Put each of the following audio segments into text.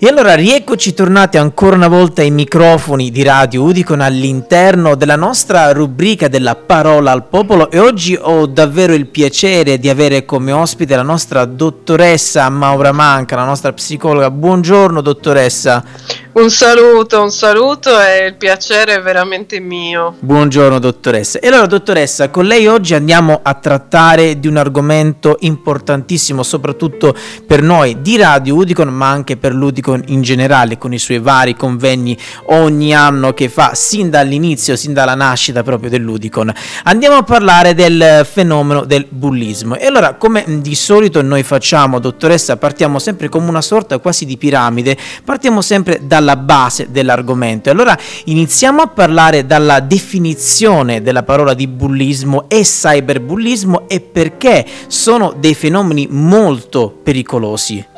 E allora rieccoci tornati ancora una volta ai microfoni di Radio Udicon all'interno della nostra rubrica della parola al popolo e oggi ho davvero il piacere di avere come ospite la nostra dottoressa Maura Manca, la nostra psicologa. Buongiorno dottoressa. Un saluto, un saluto e il piacere è veramente mio. Buongiorno dottoressa. E allora dottoressa, con lei oggi andiamo a trattare di un argomento importantissimo, soprattutto per noi di Radio Udicon, ma anche per l'Udicon in generale, con i suoi vari convegni ogni anno che fa sin dall'inizio, sin dalla nascita proprio dell'Udicon. Andiamo a parlare del fenomeno del bullismo. E allora, come di solito noi facciamo, dottoressa, partiamo sempre come una sorta quasi di piramide, partiamo sempre dalla alla base dell'argomento. Allora iniziamo a parlare dalla definizione della parola di bullismo e cyberbullismo e perché sono dei fenomeni molto pericolosi.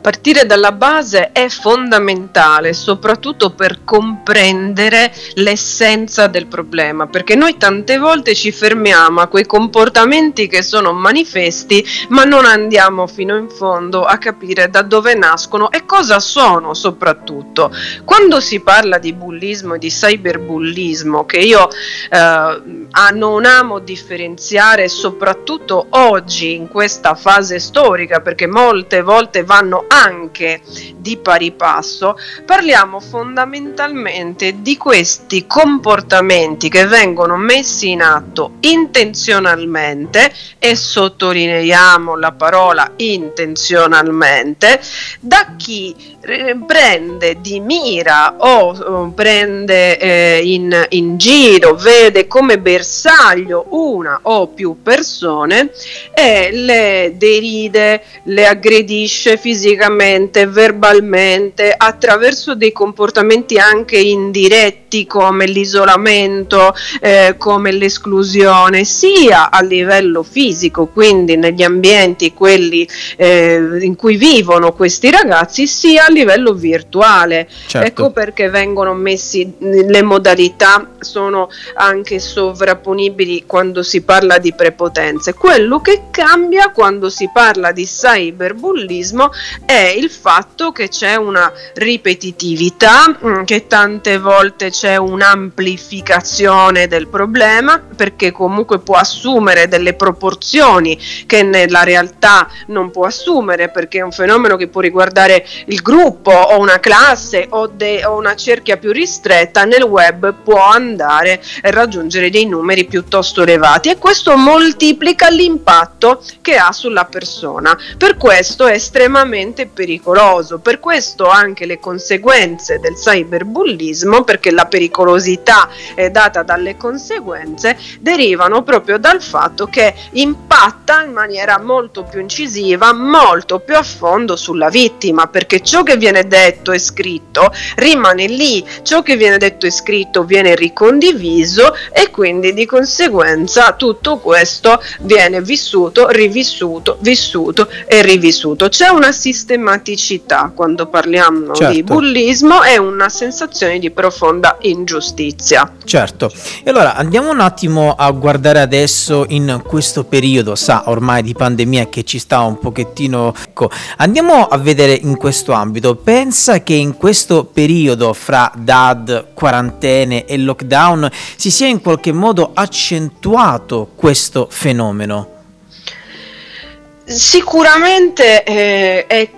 Partire dalla base è fondamentale, soprattutto per comprendere l'essenza del problema, perché noi tante volte ci fermiamo a quei comportamenti che sono manifesti, ma non andiamo fino in fondo a capire da dove nascono e cosa sono soprattutto. Quando si parla di bullismo e di cyberbullismo, che io eh, non amo differenziare soprattutto oggi in questa fase storica, perché molte volte vanno anche di pari passo, parliamo fondamentalmente di questi comportamenti che vengono messi in atto intenzionalmente e sottolineiamo la parola intenzionalmente da chi prende di mira o prende eh, in, in, giro, vede come bersaglio una o più persone e le deride, le aggredisce fisicamente, verbalmente, attraverso dei comportamenti anche indiretti come l'isolamento, eh, come l'esclusione, sia a livello fisico, quindi negli ambienti quelli eh, in cui vivono questi ragazzi, sia a livello virtuale. Certo. Ecco perché vengono messi le modalità sono anche sovrapponibili quando si parla di prepotenze. Quello che cambia quando si parla di cyberbullismo è il fatto che c'è una ripetitività, che tante volte c'è un'amplificazione del problema perché comunque può assumere delle proporzioni che nella realtà non può assumere perché è un fenomeno che può riguardare il gruppo o una classe o, de- o una cerchia più ristretta nel web può andare a raggiungere dei numeri piuttosto elevati e questo moltiplica l'impatto che ha sulla persona. Per questo è estremamente pericoloso, per questo anche le conseguenze del cyberbullismo, perché la pericolosità è data dalle conseguenze, derivano proprio dal fatto che impatta in maniera molto più incisiva, molto più a fondo sulla vittima, perché ciò che viene detto e scritto rimane lì, ciò che viene detto e scritto viene ricondiviso e quindi di conseguenza tutto questo viene vissuto, rivissuto, vissuto e rivissuto. C'è una sistematicità quando parliamo certo. di bullismo e una sensazione di profonda ingiustizia. Certo, e allora andiamo un attimo a guardare adesso in questo periodo, sa ormai di pandemia che ci sta un pochettino, ecco, andiamo a vedere in questo ambito pensa che in questo periodo fra DAD, quarantene e lockdown si sia in qualche modo accentuato questo fenomeno? Sicuramente eh, è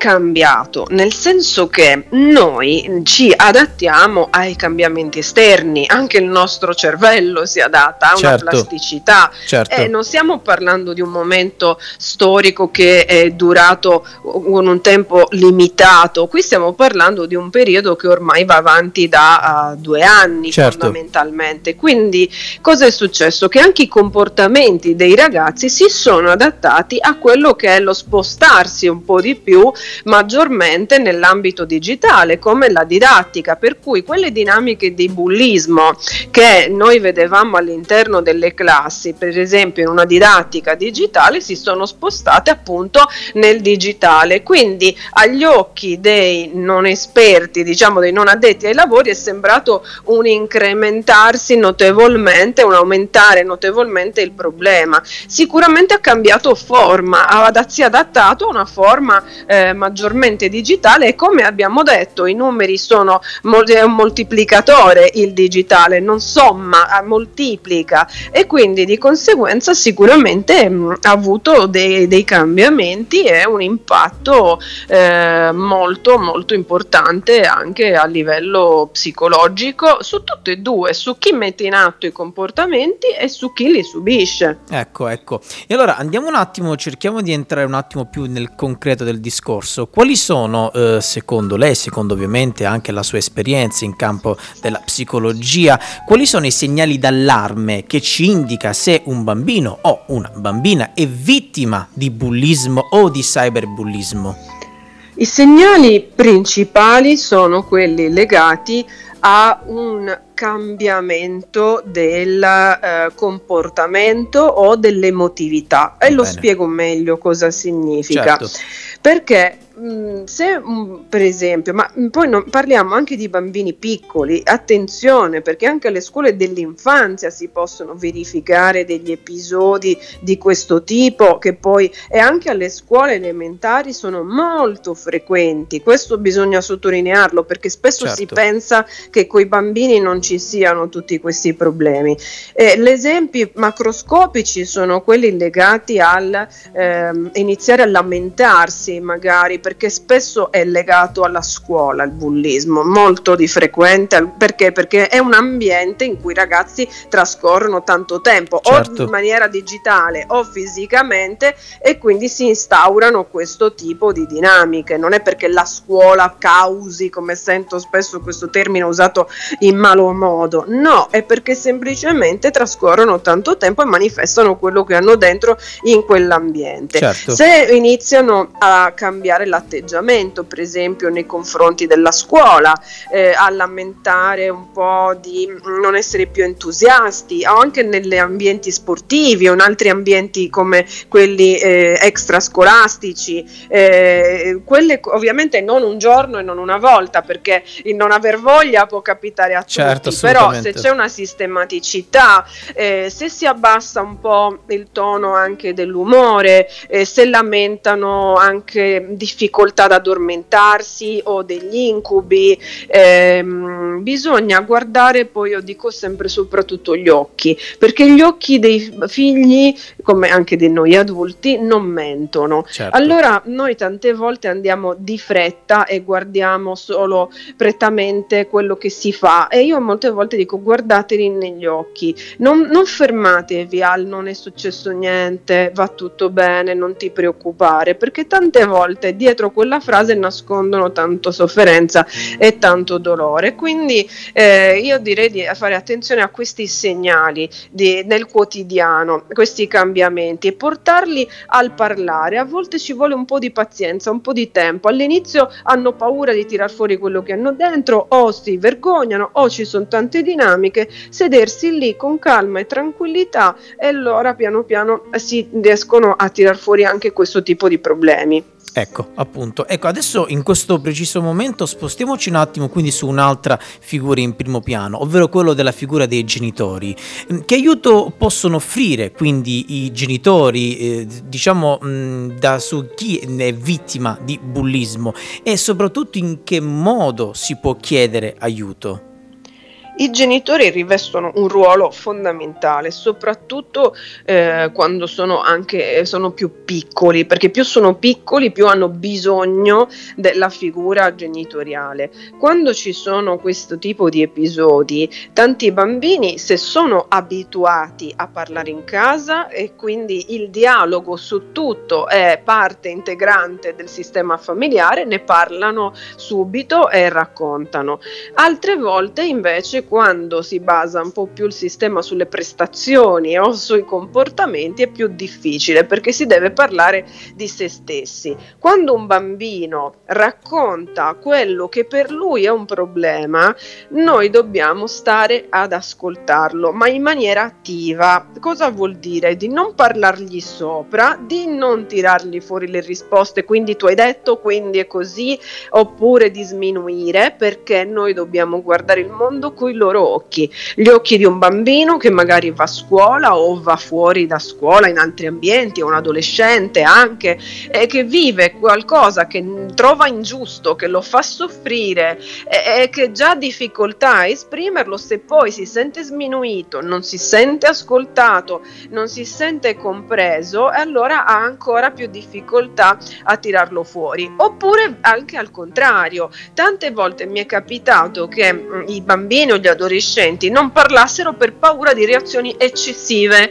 cambiato, nel senso che noi ci adattiamo ai cambiamenti esterni, anche il nostro cervello si adatta a certo. una plasticità certo. e non stiamo parlando di un momento storico che è durato con un tempo limitato, qui stiamo parlando di un periodo che ormai va avanti da uh, due anni certo. fondamentalmente. Quindi cosa è successo? Che anche i comportamenti dei ragazzi si sono adattati a quello che è lo spostarsi un po' di più maggiormente nell'ambito digitale come la didattica, per cui quelle dinamiche di bullismo che noi vedevamo all'interno delle classi, per esempio in una didattica digitale, si sono spostate appunto nel digitale. Quindi agli occhi dei non esperti, diciamo dei non addetti ai lavori, è sembrato un incrementarsi notevolmente, un aumentare notevolmente il problema. Sicuramente ha cambiato forma, si è adattato a una forma eh, maggiormente digitale e come abbiamo detto i numeri sono un moltiplicatore il digitale, non somma, moltiplica e quindi di conseguenza sicuramente mh, mm, ha avuto dei, dei, cambiamenti e un impatto eh, molto molto importante anche a livello psicologico su tutte e due, su chi mette in atto i comportamenti e su chi li subisce. Ecco, ecco. E allora andiamo un attimo, cerchiamo di entrare un attimo più nel concreto del discorso. Quali sono, eh, secondo lei, secondo ovviamente anche la sua esperienza in campo della psicologia, quali sono i segnali d'allarme che ci indica se un bambino o una bambina è vittima di bullismo o di cyberbullismo? I segnali principali sono quelli legati a un cambiamento del eh, comportamento o dell'emotività e Bene. lo spiego meglio cosa significa. Certo. Perché Mm, se mm, per esempio, ma mm, poi non, parliamo anche di bambini piccoli, attenzione perché anche alle scuole dell'infanzia si possono verificare degli episodi di questo tipo che poi e anche alle scuole elementari sono molto frequenti, questo bisogna sottolinearlo perché spesso certo. si pensa che con i bambini non ci siano tutti questi problemi. Eh, gli esempi macroscopici sono quelli legati al ehm, iniziare a lamentarsi magari perché spesso è legato alla scuola il bullismo, molto di frequente, perché? Perché è un ambiente in cui i ragazzi trascorrono tanto tempo, certo. o in maniera digitale o fisicamente, e quindi si instaurano questo tipo di dinamiche. Non è perché la scuola causi, come sento spesso questo termine usato in malo modo, no, è perché semplicemente trascorrono tanto tempo e manifestano quello che hanno dentro in quell'ambiente. Certo. Se iniziano a cambiare la atteggiamento, per esempio nei confronti della scuola, eh, a lamentare un po' di non essere più entusiasti, o anche negli ambienti sportivi o in altri ambienti come quelli eh, extrascolastici, eh, quelle ovviamente non un giorno e non una volta, perché il non aver voglia può capitare a certo, tutti, però se c'è una sistematicità, eh, se si abbassa un po' il tono anche dell'umore, eh, se lamentano anche difficoltà, difficoltà ad addormentarsi o degli incubi, ehm, bisogna guardare poi, io dico sempre soprattutto gli occhi, perché gli occhi dei figli, come anche di noi adulti, non mentono. Certo. Allora noi tante volte andiamo di fretta e guardiamo solo prettamente quello che si fa e io molte volte dico guardateli negli occhi, non, non fermatevi al non è successo niente, va tutto bene, non ti preoccupare, perché tante volte dietro dietro quella frase nascondono tanto sofferenza e tanto dolore. Quindi eh, io direi di fare attenzione a questi segnali di, nel quotidiano, questi cambiamenti e portarli al parlare. A volte ci vuole un po' di pazienza, un po' di tempo. All'inizio hanno paura di tirar fuori quello che hanno dentro, o si vergognano, o ci sono tante dinamiche. Sedersi lì con calma e tranquillità e allora piano piano si riescono a tirar fuori anche questo tipo di problemi. Ecco, appunto. Ecco, adesso in questo preciso momento spostiamoci un attimo quindi su un'altra figura in primo piano, ovvero quello della figura dei genitori. Mm, che aiuto possono offrire quindi i genitori, eh, diciamo, mh, mm, da su chi è vittima di bullismo e soprattutto in che modo si può chiedere aiuto? I genitori rivestono un ruolo fondamentale, soprattutto eh, quando sono, anche, sono più piccoli, perché più sono piccoli più hanno bisogno della figura genitoriale. Quando ci sono questo tipo di episodi, tanti bambini, se sono abituati a parlare in casa e quindi il dialogo su tutto è parte integrante del sistema familiare, ne parlano subito e raccontano. Altre volte invece quando si basa un po' più il sistema sulle prestazioni o sui comportamenti è più difficile perché si deve parlare di se stessi. Quando un bambino racconta quello che per lui è un problema, noi dobbiamo stare ad ascoltarlo, ma in maniera attiva. Cosa vuol dire? Di non parlargli sopra, di non tirargli fuori le risposte, quindi tu hai detto, quindi è così, oppure di sminuire, perché noi dobbiamo guardare il mondo con loro occhi, gli occhi di un bambino che magari va a scuola o va fuori da scuola in altri ambienti, o un adolescente anche, e che vive qualcosa che trova ingiusto, che lo fa soffrire e, e che già ha difficoltà a esprimerlo, se poi si sente sminuito, non si sente ascoltato, non si sente compreso, allora ha ancora più difficoltà a tirarlo fuori. Oppure anche al contrario, tante volte mi è capitato che mm, i bambini o gli adolescenti non parlassero per paura di reazioni eccessive,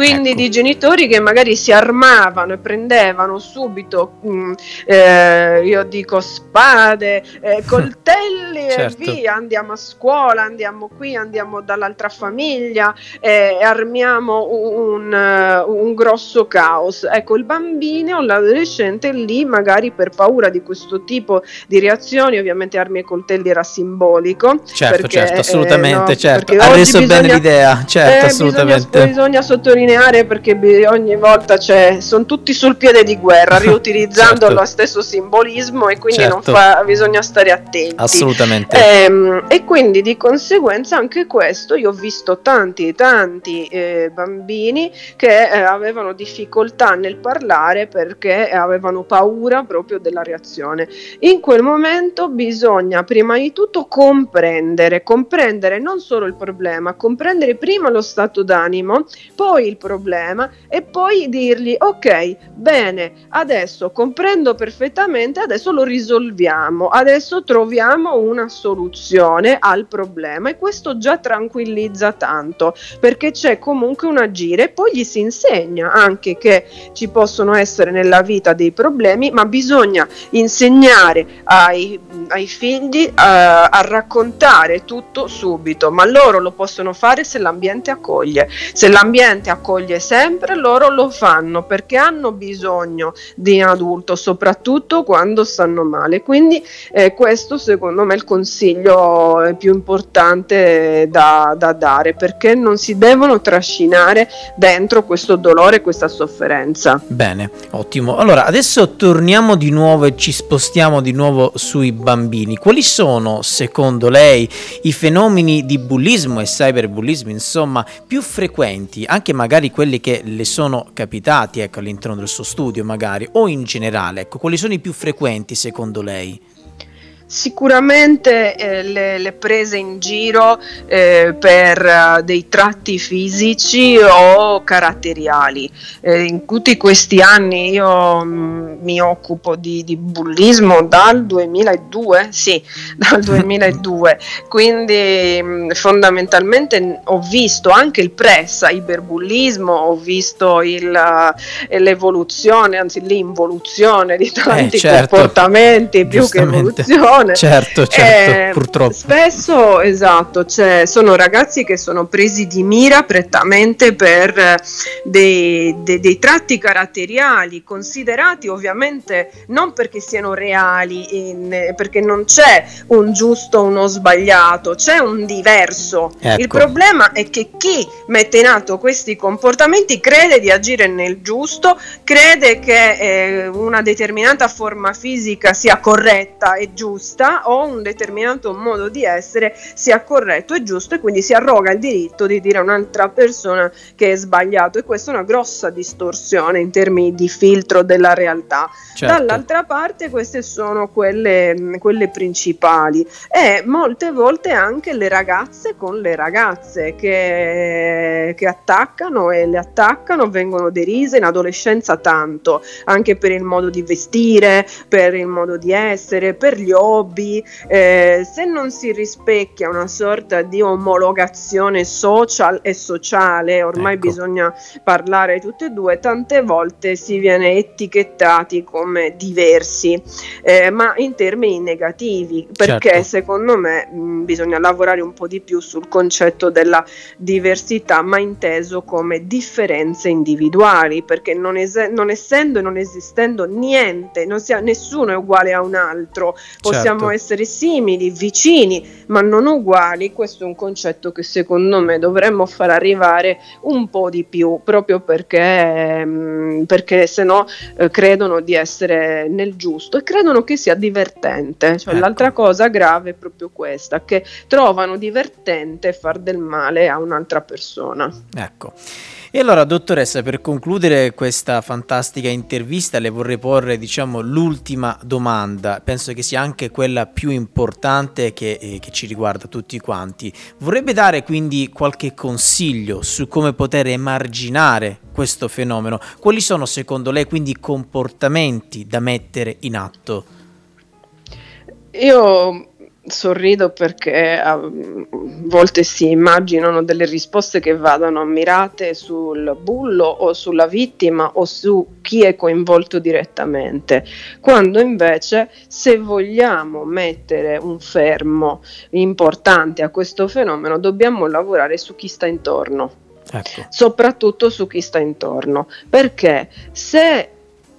quindi ecco. di genitori che magari si armavano e prendevano subito, mh, mm, eh, io dico spade, eh, coltelli certo. e via, andiamo a scuola, andiamo qui, andiamo dall'altra famiglia e eh, armiamo un, un grosso caos. Ecco, il bambino o l'adolescente lì magari per paura di questo tipo di reazioni, ovviamente armi e coltelli era simbolico. Certo, perché, certo, assolutamente, eh, no, certo. Ha reso bisogna, bene l'idea, certo, eh, assolutamente. Bisogna, bisogna, sottolineare perché ogni volta sono tutti sul piede di guerra, riutilizzando certo. lo stesso simbolismo e quindi certo. fa, bisogna stare attenti. Assolutamente. Eh, e quindi di conseguenza anche questo, io ho visto tanti, tanti eh, bambini che eh, avevano difficoltà nel parlare perché avevano paura proprio della reazione. In quel momento bisogna prima di tutto comprendere, comprendere non solo il problema, comprendere prima lo stato d'animo, poi il problema e poi dirgli ok, bene, adesso comprendo perfettamente, adesso lo risolviamo, adesso troviamo una soluzione al problema e questo già tranquillizza tanto perché c'è comunque un agire e poi gli si insegna anche che ci possono essere nella vita dei problemi, ma bisogna insegnare ai, ai figli uh, a raccontare tutto subito, ma loro lo possono fare se l'ambiente accoglie. Se l'ambiente accoglie sempre, loro lo fanno perché hanno bisogno di un adulto, soprattutto quando stanno male. Quindi eh, questo secondo me è il consiglio più importante da, da dare, perché non si devono trascinare dentro questo dolore, questa sofferenza. Bene, ottimo. Allora, adesso torniamo di nuovo e ci spostiamo di nuovo sui bambini. Quali sono, secondo lei, i fenomeni di bullismo e cyberbullismo, insomma, più frequenti, anche magari quelli che le sono capitati ecco, all'interno del suo studio, magari, o in generale? Ecco, quali sono i più frequenti secondo lei? Sicuramente eh, le, le, prese in giro eh, per uh, dei tratti fisici o caratteriali. Eh, in tutti questi anni io mh, mm, mi occupo di, di, bullismo dal 2002, sì, dal 2002, quindi mh, mm, fondamentalmente ho visto anche il pre-cyberbullismo, ho visto il, uh, l'evoluzione, anzi l'involuzione di tanti eh, certo, comportamenti più che evoluzione persone. Certo, certo, eh, purtroppo. Spesso, esatto, cioè, sono ragazzi che sono presi di mira prettamente per eh, dei, dei, dei, tratti caratteriali, considerati ovviamente non perché siano reali, in, perché non c'è un giusto uno sbagliato, c'è un diverso. Ecco. Il problema è che chi mette in atto questi comportamenti crede di agire nel giusto, crede che eh, una determinata forma fisica sia corretta e giusta giusta o un determinato modo di essere sia corretto e giusto e quindi si arroga il diritto di dire a un'altra persona che è sbagliato e questa è una grossa distorsione in termini di filtro della realtà. Certo. Dall'altra parte queste sono quelle, quelle principali e molte volte anche le ragazze con le ragazze che, che attaccano e le attaccano, vengono derise in adolescenza tanto, anche per il modo di vestire, per il modo di essere, per gli occhi hobby, eh, se non si rispecchia una sorta di omologazione social e sociale, ormai ecco. bisogna parlare tutte e due, tante volte si viene etichettati come diversi, eh, ma in termini negativi, perché certo. secondo me mh, bisogna lavorare un po' di più sul concetto della diversità, ma inteso come differenze individuali, perché non, es- non essendo e non esistendo niente, non sia, nessuno è uguale a un altro, possiamo possiamo essere simili, vicini, ma non uguali, questo è un concetto che secondo me dovremmo far arrivare un po' di più, proprio perché, mm, perché se no eh, credono di essere nel giusto e credono che sia divertente. Cioè, ecco. L'altra cosa grave è proprio questa, che trovano divertente far del male a un'altra persona. Ecco. E allora, dottoressa, per concludere questa fantastica intervista, le vorrei porre, diciamo, l'ultima domanda. Penso che sia anche quella più importante che, eh, che ci riguarda tutti quanti. Vorrebbe dare quindi qualche consiglio su come poter emarginare questo fenomeno? Quali sono secondo lei quindi i comportamenti da mettere in atto? Io sorrido perché a volte si immaginano delle risposte che vadano mirate sul bullo o sulla vittima o su chi è coinvolto direttamente, quando invece se vogliamo mettere un fermo importante a questo fenomeno dobbiamo lavorare su chi sta intorno. Ecco. Soprattutto su chi sta intorno, perché se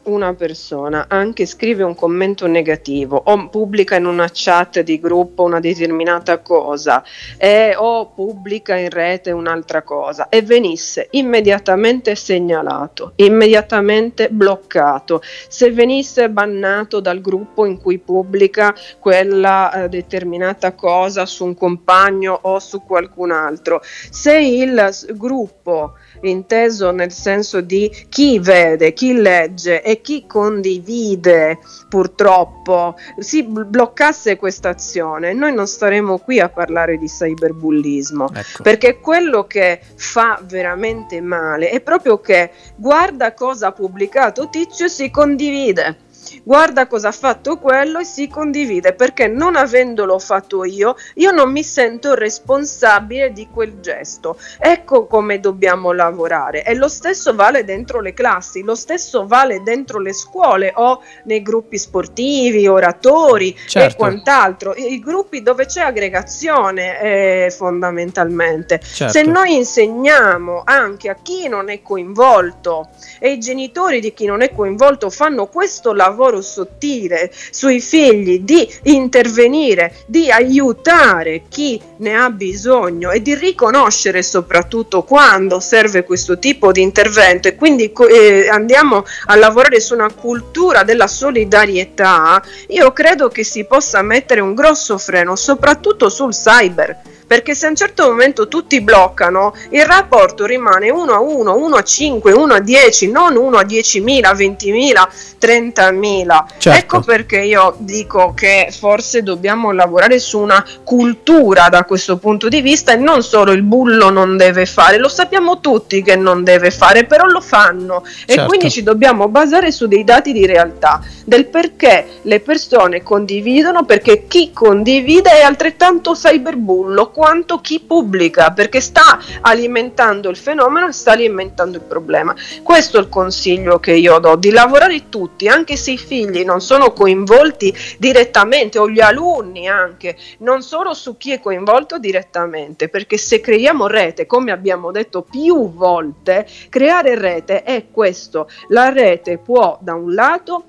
una persona anche scrive un commento negativo o pubblica in una chat di gruppo una determinata cosa e, o pubblica in rete un'altra cosa e venisse immediatamente segnalato, immediatamente bloccato, se venisse bannato dal gruppo in cui pubblica quella eh, determinata cosa su un compagno o su qualcun altro, se il gruppo inteso nel senso di chi vede, chi legge e chi condivide purtroppo si bloccasse questa azione, noi non staremo qui a parlare di cyberbullismo, ecco. perché quello che fa veramente male è proprio che guarda cosa ha pubblicato Tizio e si condivide guarda cosa ha fatto quello e si condivide perché non avendolo fatto io, io non mi sento responsabile di quel gesto. Ecco come dobbiamo lavorare e lo stesso vale dentro le classi, lo stesso vale dentro le scuole o nei gruppi sportivi, oratori certo. e quant'altro, i gruppi dove c'è aggregazione eh, fondamentalmente. Certo. Se noi insegniamo anche a chi non è coinvolto e i genitori di chi non è coinvolto fanno questo lavoro, lavoro sottile sui figli di intervenire, di aiutare chi ne ha bisogno e di riconoscere soprattutto quando serve questo tipo di intervento. E quindi eh, andiamo a lavorare su una cultura della solidarietà, io credo che si possa mettere un grosso freno soprattutto sul cyber perché se a un certo momento tutti bloccano, il rapporto rimane 1 a 1, 1 a 5, 1 a 10, non 1 a 10.000, 20.000, 30.000. Certo. Ecco perché io dico che forse dobbiamo lavorare su una cultura da questo punto di vista e non solo il bullo non deve fare, lo sappiamo tutti che non deve fare, però lo fanno certo. e quindi ci dobbiamo basare su dei dati di realtà, del perché le persone condividono, perché chi condivide è altrettanto cyberbullo quanto chi pubblica, perché sta alimentando il fenomeno sta alimentando il problema. Questo è il consiglio che io do, di lavorare tutti, anche se i figli non sono coinvolti direttamente, o gli alunni anche, non solo su chi è coinvolto direttamente, perché se creiamo rete, come abbiamo detto più volte, creare rete è questo, la rete può da un lato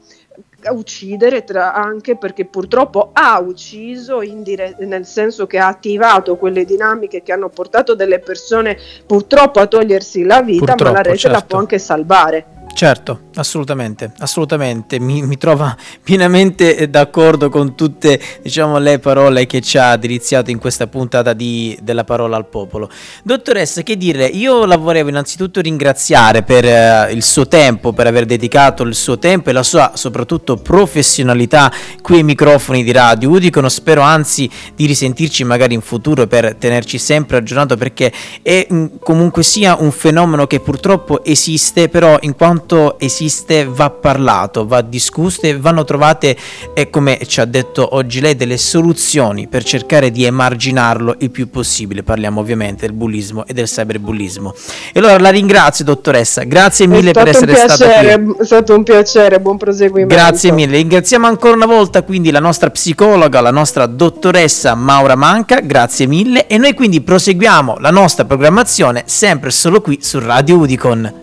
uccidere tra, anche perché purtroppo ha ucciso indire- nel senso che ha attivato quelle dinamiche che hanno portato delle persone purtroppo a togliersi la vita purtroppo, ma la rete certo. la può anche salvare Certo, assolutamente, assolutamente, mi, mi trova pienamente d'accordo con tutte diciamo, le parole che ci ha deliziato in questa puntata di, della parola al popolo. Dottoressa, che dire, io la volevo innanzitutto ringraziare per uh, il suo tempo, per aver dedicato il suo tempo e la sua soprattutto professionalità qui ai microfoni di Radio Udicono, spero anzi di risentirci magari in futuro per tenerci sempre aggiornato perché è mm, comunque sia un fenomeno che purtroppo esiste, però in quanto quanto esiste va parlato, va discusso e vanno trovate, e come ci ha detto oggi lei, delle soluzioni per cercare di emarginarlo il più possibile. Parliamo ovviamente del bullismo e del cyberbullismo. E allora la ringrazio dottoressa, grazie mille per essere stata qui. È stato un piacere, buon proseguimento. Grazie mille, ringraziamo ancora una volta quindi la nostra psicologa, la nostra dottoressa Maura Manca, grazie mille e noi quindi proseguiamo la nostra programmazione sempre solo qui su Radio Udicon.